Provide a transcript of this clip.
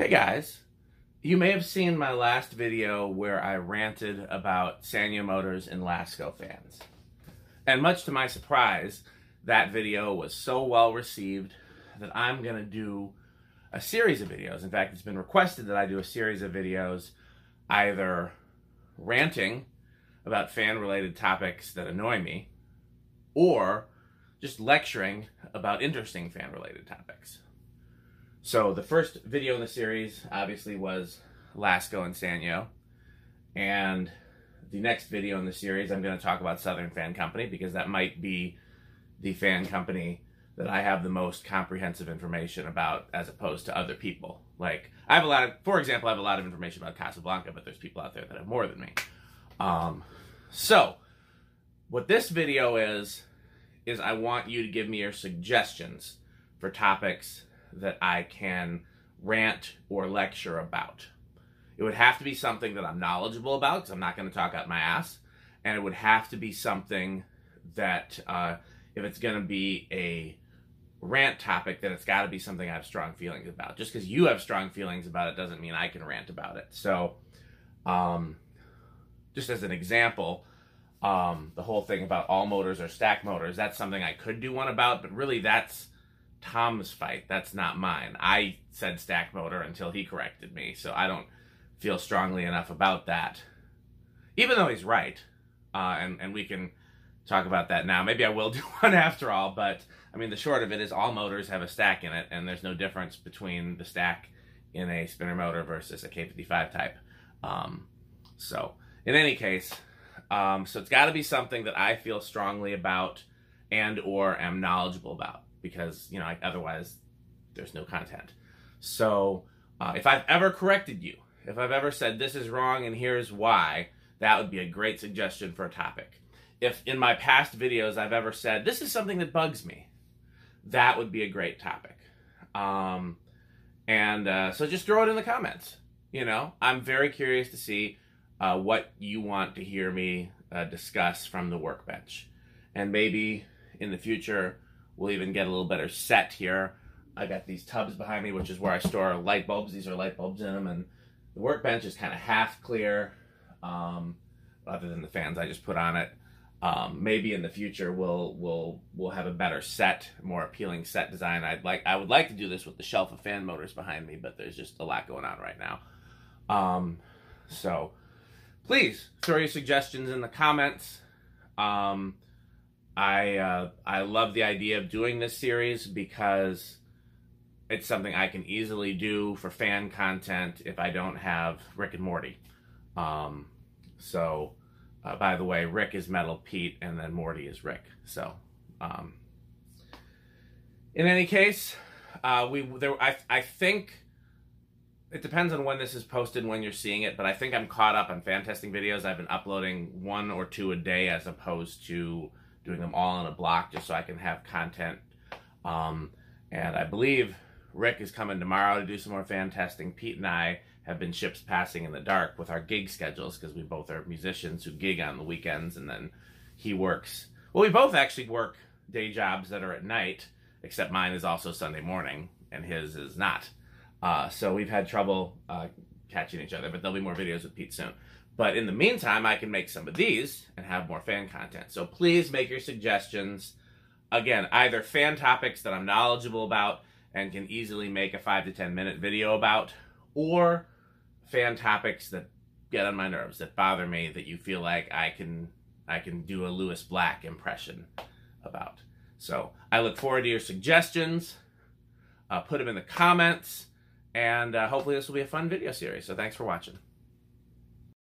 Hey guys, you may have seen my last video where I ranted about Sanyo Motors and Lasco fans. And much to my surprise, that video was so well received that I'm to do a series of videos. In fact, it's been requested that I do a series of videos either ranting about fan related topics that annoy me or just lecturing about interesting fan related topics. So the first video in the series obviously was Lasco and Sanyo. And the next video in the series, I'm going to talk about Southern Fan Company because that might be the fan company that I have the most comprehensive information about as opposed to other people. Like, I have a lot of, for example, I have a lot of information about Casablanca, but there's people out there that have more than me. Um, so, what this video is, is I want you to give me your suggestions for topics that I can rant or lecture about. It would have to be something that I'm knowledgeable about because I'm not going to talk out my ass. And it would have to be something that, uh, if it's going to be a rant topic, then it's got to be something I have strong feelings about. Just because you have strong feelings about it doesn't mean I can rant about it. So, um, just as an example, um, the whole thing about all motors or stack motors, that's something I could do one about, but really that's Tom's fight. That's not mine. I said stack motor until he corrected me, so I don't feel strongly enough about that. Even though he's right, uh, and and we can talk about that now. Maybe I will do one after all, but I mean the short of it is all motors have a stack in it, and there's no difference between the stack in a spinner motor versus a K55 type. Um, so in any case, um, so it's got to be something that I feel strongly about and or am knowledgeable about because you know otherwise there's no content. So uh, if I've ever corrected you, if I've ever said this is wrong and here's why, that would be a great suggestion for a topic. If in my past videos I've ever said this is something that bugs me, that would be a great topic. Um, and uh, so just throw it in the comments. You know, I'm very curious to see uh, what you want to hear me uh, discuss from the workbench. And maybe in the future, We'll even get a little better set here. I got these tubs behind me, which is where I store light bulbs. These are light bulbs in them, and the workbench is kind of half clear, um, other than the fans I just put on it. Um, maybe in the future we'll we'll we'll have a better set, more appealing set design. I'd like I would like to do this with the shelf of fan motors behind me, but there's just a lot going on right now. Um, so please throw your suggestions in the comments. Um, I uh, I love the idea of doing this series because it's something I can easily do for fan content if I don't have Rick and Morty. Um, so, uh, by the way, Rick is Metal Pete, and then Morty is Rick. So, um, in any case, uh, we there I I think it depends on when this is posted when you're seeing it, but I think I'm caught up on fan testing videos. I've been uploading one or two a day as opposed to doing them all in a block just so I can have content. Um, and I believe Rick is coming tomorrow to do some more fan testing. Pete and I have been ships passing in the dark with our gig schedules because we both are musicians who gig on the weekends and then he works. Well, we both actually work day jobs that are at night, except mine is also Sunday morning and his is not. Uh, so we've had trouble uh, catching each other, but there'll be more videos with Pete soon. But in the meantime, I can make some of these and have more fan content. So please make your suggestions. Again, either fan topics that I'm knowledgeable about and can easily make a 5 to 10 minute video about, or fan topics that get on my nerves, that bother me, that you feel like I can I can do a Lewis Black impression about. So I look forward to your suggestions. Uh, put them in the comments, and uh, hopefully this will be a fun video series. So thanks for watching.